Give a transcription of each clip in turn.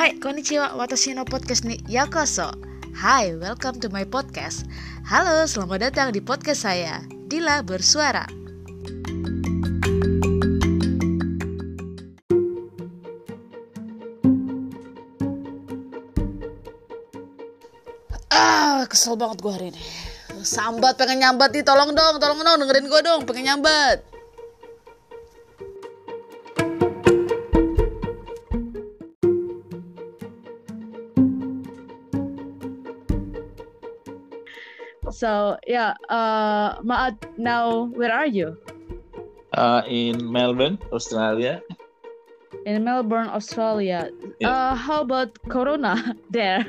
Hai, konnichiwa, watashi no podcast ni yakoso. Hai, welcome to my podcast. Halo, selamat datang di podcast saya, Dila Bersuara. Ah, kesel banget gue hari ini. Sambat pengen nyambat nih, tolong dong, tolong dong, dengerin gue dong, pengen nyambat. So yeah, uh, Maat, now where are you? Uh, in Melbourne, Australia. In Melbourne, Australia. Yeah. Uh, how about Corona there?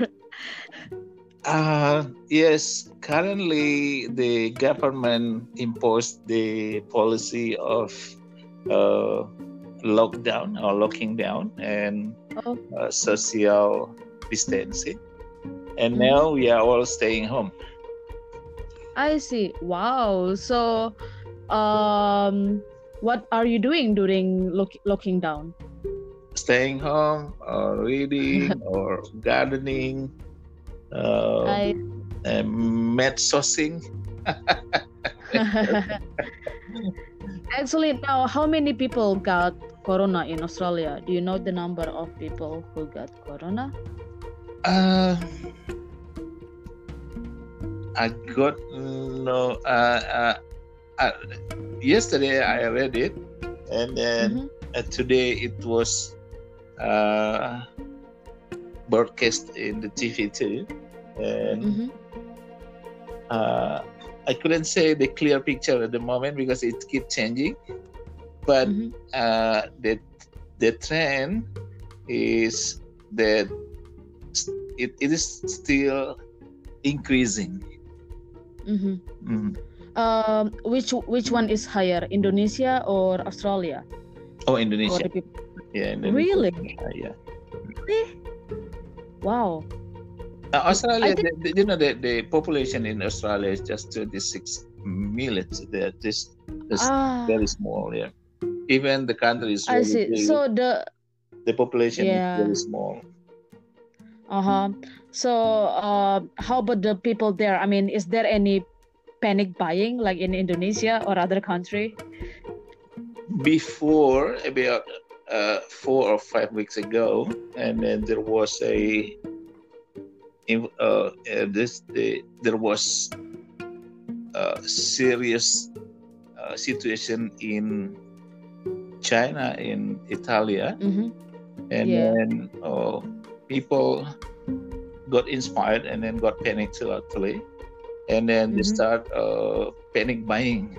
Uh, yes, currently the government imposed the policy of uh, lockdown or locking down and Oh. uh, social distancing. And Mhm. now we are all staying home. I see. Wow. So, um, what are you doing during lock- locking down? Staying home or reading or gardening, uh, I and sourcing. actually now. How many people got Corona in Australia? Do you know the number of people who got Corona? Uh, I got no. Uh, uh, uh, yesterday I read it, and then Mhm. uh, today it was uh, broadcast in the TV too, and Mhm. uh, I couldn't say the clear picture at the moment because it keeps changing, but Mhm. uh, the the trend is that it, it is still increasing. Mhm. Mm. Um, which which one is higher, Indonesia or Australia? Oh, Indonesia. Yeah, Indonesia. Really? Yeah. Wow. Uh, Australia, think- the, you know, the, the population in Australia is just 26 million. They're just it's Ah, very small. Yeah. Even the country is I see. big, So the the population Yeah. is very small. Uh huh. So, uh, how about the people there? I mean, is there any panic buying like in Indonesia or other country? Before about uh, four or five weeks ago, and then there was a in- uh, uh, this the, there was a serious uh, situation in China in Italia Mm-hmm. and Yeah. then uh, people got inspired and then got panicked too actually and then they Mhm. start uh, panic buying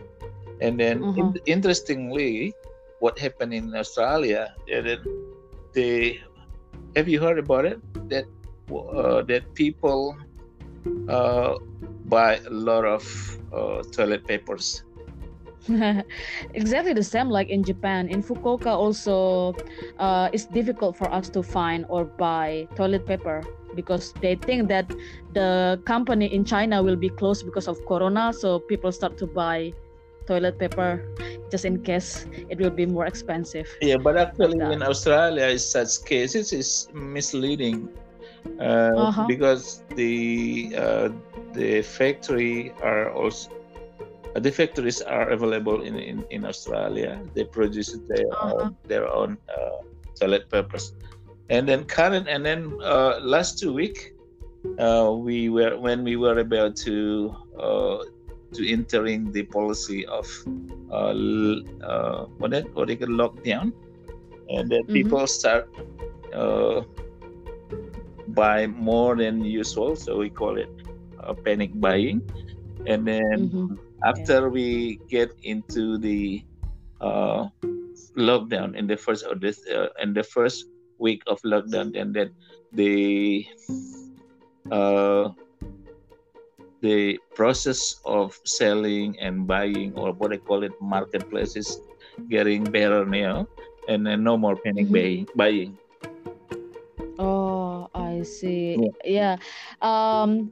and then Uh-huh. in- interestingly what happened in australia that they have you heard about it that uh, that people uh, buy a lot of uh, toilet papers exactly the same like in Japan. In Fukuoka, also, uh, it's difficult for us to find or buy toilet paper because they think that the company in China will be closed because of Corona. So people start to buy toilet paper just in case it will be more expensive. Yeah, but actually in Australia, such cases is misleading uh, Uh-huh. because the uh, the factory are also the factories are available in, in, in Australia. They produce their Uh-huh. own, their own uh, toilet papers, and then current and then uh, last two week uh, we were when we were about to uh, to entering the policy of uh, uh, what it what they call lockdown, and then Mhm. people start uh, buy more than usual. So we call it uh, panic buying, and then Mhm. After we get into the uh, lockdown in the first or this uh, in the first week of lockdown, and then the uh, the process of selling and buying or what I call it marketplace is getting better now, and then no more panic Mhm. buying. buying. Oh, I see. Yeah. Um,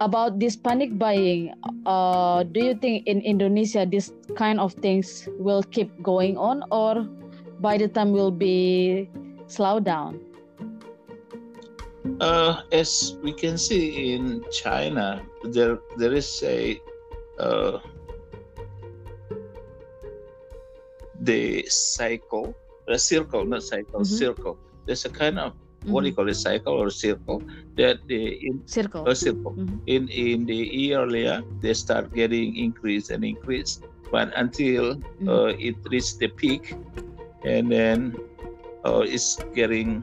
about this panic buying, uh, do you think in Indonesia this kind of things will keep going on, or by the time will be slowed down? uh, as we can see in China, there there is a uh, the cycle, a circle, not cycle, Mhm. circle. There's a kind of what do you call it, cycle or circle that the in circle a circle Mhm. in in the earlier they start getting increase and increase, but until Mhm. uh, it reaches the peak, and then uh, it's getting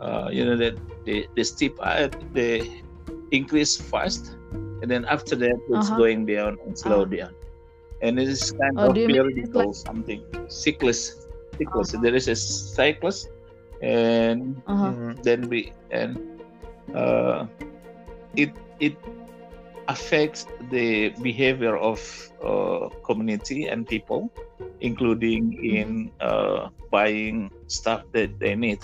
uh, you know that the the steep uh, the increase fast, and then after that it's Uh-huh. going down and slow Ah. down, and it is kind Oh, of periodical it's something cyclist cyclist. Uh-huh. There is a cyclist, and Uh-huh. mm, then we and uh, it it affects the behavior of uh, community and people, including in uh, buying stuff that they need.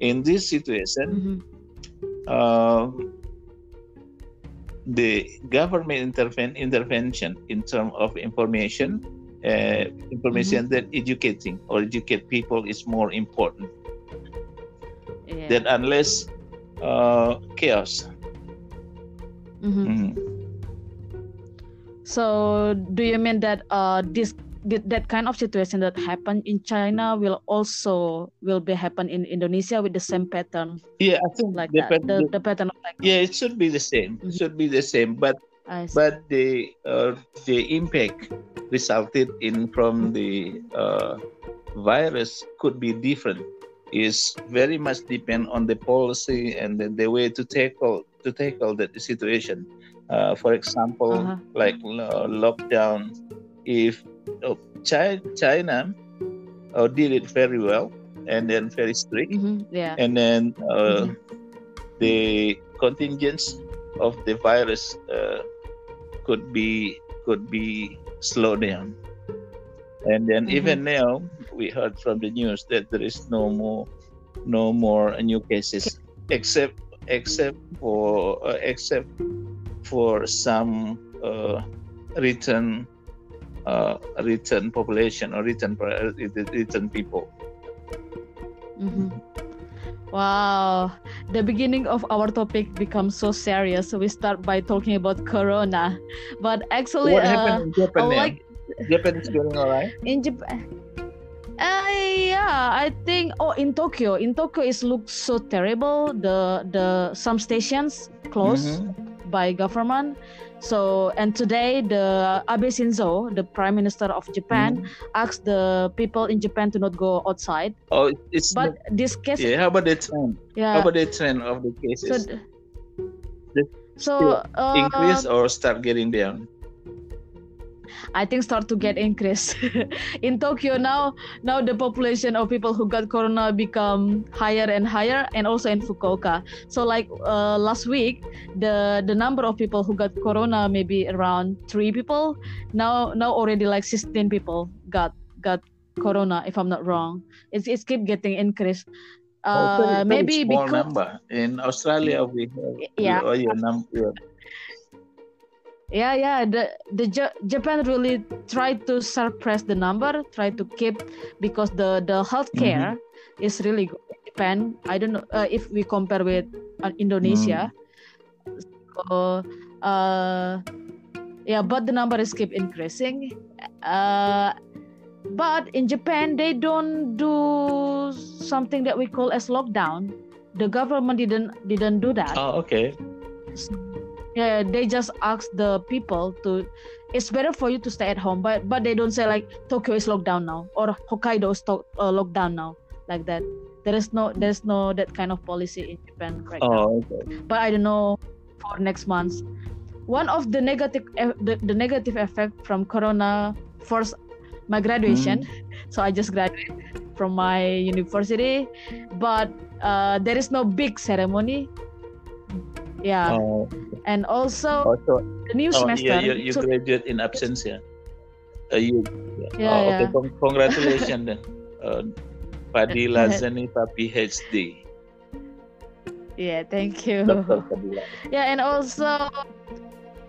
In this situation, Mhm. uh, the government interven- intervention in terms of information, uh, information that educating or educate people is more important yeah. than unless uh, chaos. Mhm. Mhm. So, do you mean that uh, this that kind of situation that happened in China will also will be happen in Indonesia with the same pattern Yeah, I think like the that? pat- The, the pattern of like yeah, it should be the same. It Mhm. should be the same, but but the uh, the impact resulted in from the uh, virus could be different. Is very much depend on the policy and the, the way to tackle to tackle that situation. Uh, for example, Uh-huh. like uh, lockdown. If oh, China, China uh, did it very well and then very strict, Mhm, yeah. and then uh, Mhm. the contingents of the virus uh, could be could be slowed down and then Mhm. even now we heard from the news that there is no more no more new cases except except for uh, except for some uh, return uh, return population or return return people Mhm. Wow, the beginning of our topic becomes so serious. So we start by talking about Corona, but actually, what uh, happened in Japan like Japan is going all right in Japan. Uh, yeah, I think. Oh, in Tokyo, in Tokyo, it looks so terrible. The the some stations closed Mhm. by government. So and today the Abe Shinzo, the Prime Minister of Japan, Mhm. asked the people in Japan to not go outside. Oh, it's But this case, yeah. How about the trend? Yeah. How about the trend of the cases? th- The- so uh, Increase or start getting down? I think start to get increased in Tokyo now. Now the population of people who got corona become higher and higher, and also in Fukuoka. So like uh, last week, the the number of people who got corona maybe around three people. Now now already like 16 people got got corona. If I'm not wrong, it's it's keep getting increased. Uh, maybe small because number in Australia we have Yeah. oh yeah, num- yeah. Yeah yeah the the Ja- japan really tried to suppress the number try to keep because the the healthcare is really good in japan. I don't know uh, if we compare with uh, indonesia. So uh yeah but the number is keep increasing. Uh but in japan they don't do something that we call as lockdown. The government didn't didn't do that. Oh okay. Yeah they just ask the people to it's better for you to stay at home but but they don't say like tokyo is locked down now or hokkaido is to- uh, locked down now like that. There is no there's no that kind of policy in japan right now. Oh okay. but i don't know for next month one of the negative e- the, the negative effect from corona first my graduation. So i just graduated from my university. But uh, there is no big ceremony yeah Oh, and also also, the new oh semester yeah, you, you so- graduate in absence yeah. Uh, you, Yeah, oh, okay. yeah. Con- congratulations then. Uh, Fadila Zanifa PhD. yeah thank you yeah and also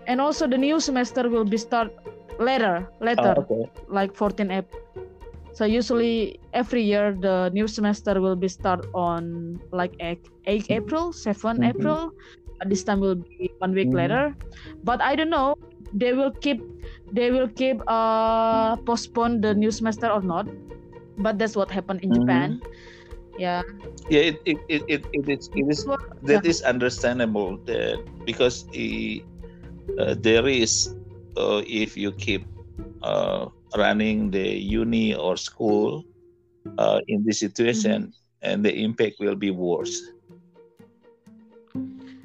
and also the new semester will be start later later Oh, okay. like 14 April So usually every year the new semester will be start on like 8, 8 April, 7 Mhm. April. This time will be one week Mhm. later. But I don't know they will keep they will keep uh postpone the new semester or not. But that's what happened in Mhm. Japan. Yeah. Yeah, it it, it, it, it is it is What- that is understandable that because i- uh, there is uh, if you keep uh, running the uni or school uh, in this situation and the impact will be worse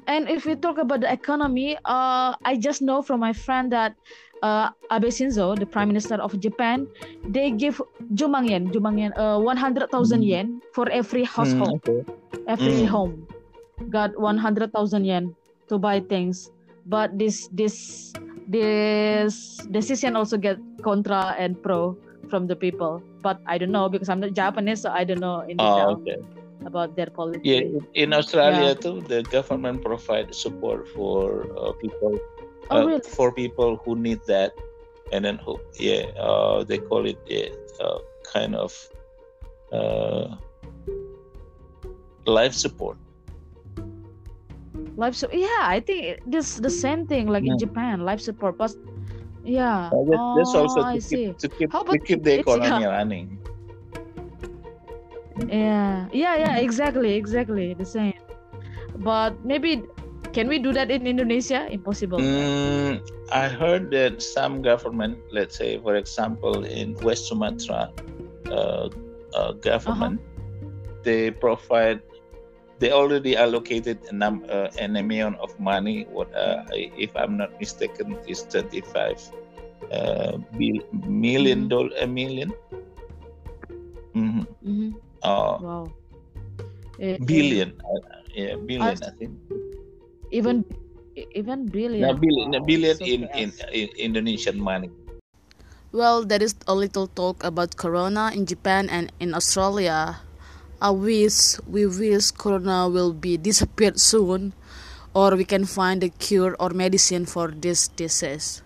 And if we talk about the economy, uh, I just know from my friend that uh, Abe Shinzo, the Prime Minister of Japan, they give jumang yen, jumang yen, uh, 100,000 Mm. yen for every household, okay. every Mm. home. Got 100,000 yen to buy things. But this this this decision also get contra and pro from the people. But I don't know because I'm not Japanese, so I don't know in detail Oh, okay. About their policy. Yeah, in- Australia too, the government provides support for uh, people Oh, uh, really? for people who need that, and then who yeah, uh, they call it yeah, uh, kind of uh, life support. life support yeah i think this the same thing like in japan life support but yeah Uh, that- that's oh, also i to see keep, to keep to keep the economy yeah. running. Yeah yeah yeah exactly exactly the same but maybe can we do that in indonesia impossible Mm, I heard that some government, let's say for example in West Sumatra, uh, uh, government, they provide, they already allocated a num- uh, an amount of money. What, uh, if I'm not mistaken, is 25 uh, bil- million Mhm. dollar, a million. Mhm. Mhm. Uh, wow Eh, eh, billion, uh, yeah, billion. I think. even even billion No, billion, no, Wow, billion so in, in fast. in Indonesian money. Well, there is a little talk about Corona in Japan and in Australia. I wish we wish Corona will be disappeared soon, or we can find a cure or medicine for this disease.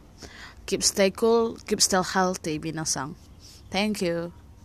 Keep stay cool, keep stay healthy, Binasang. Thank you.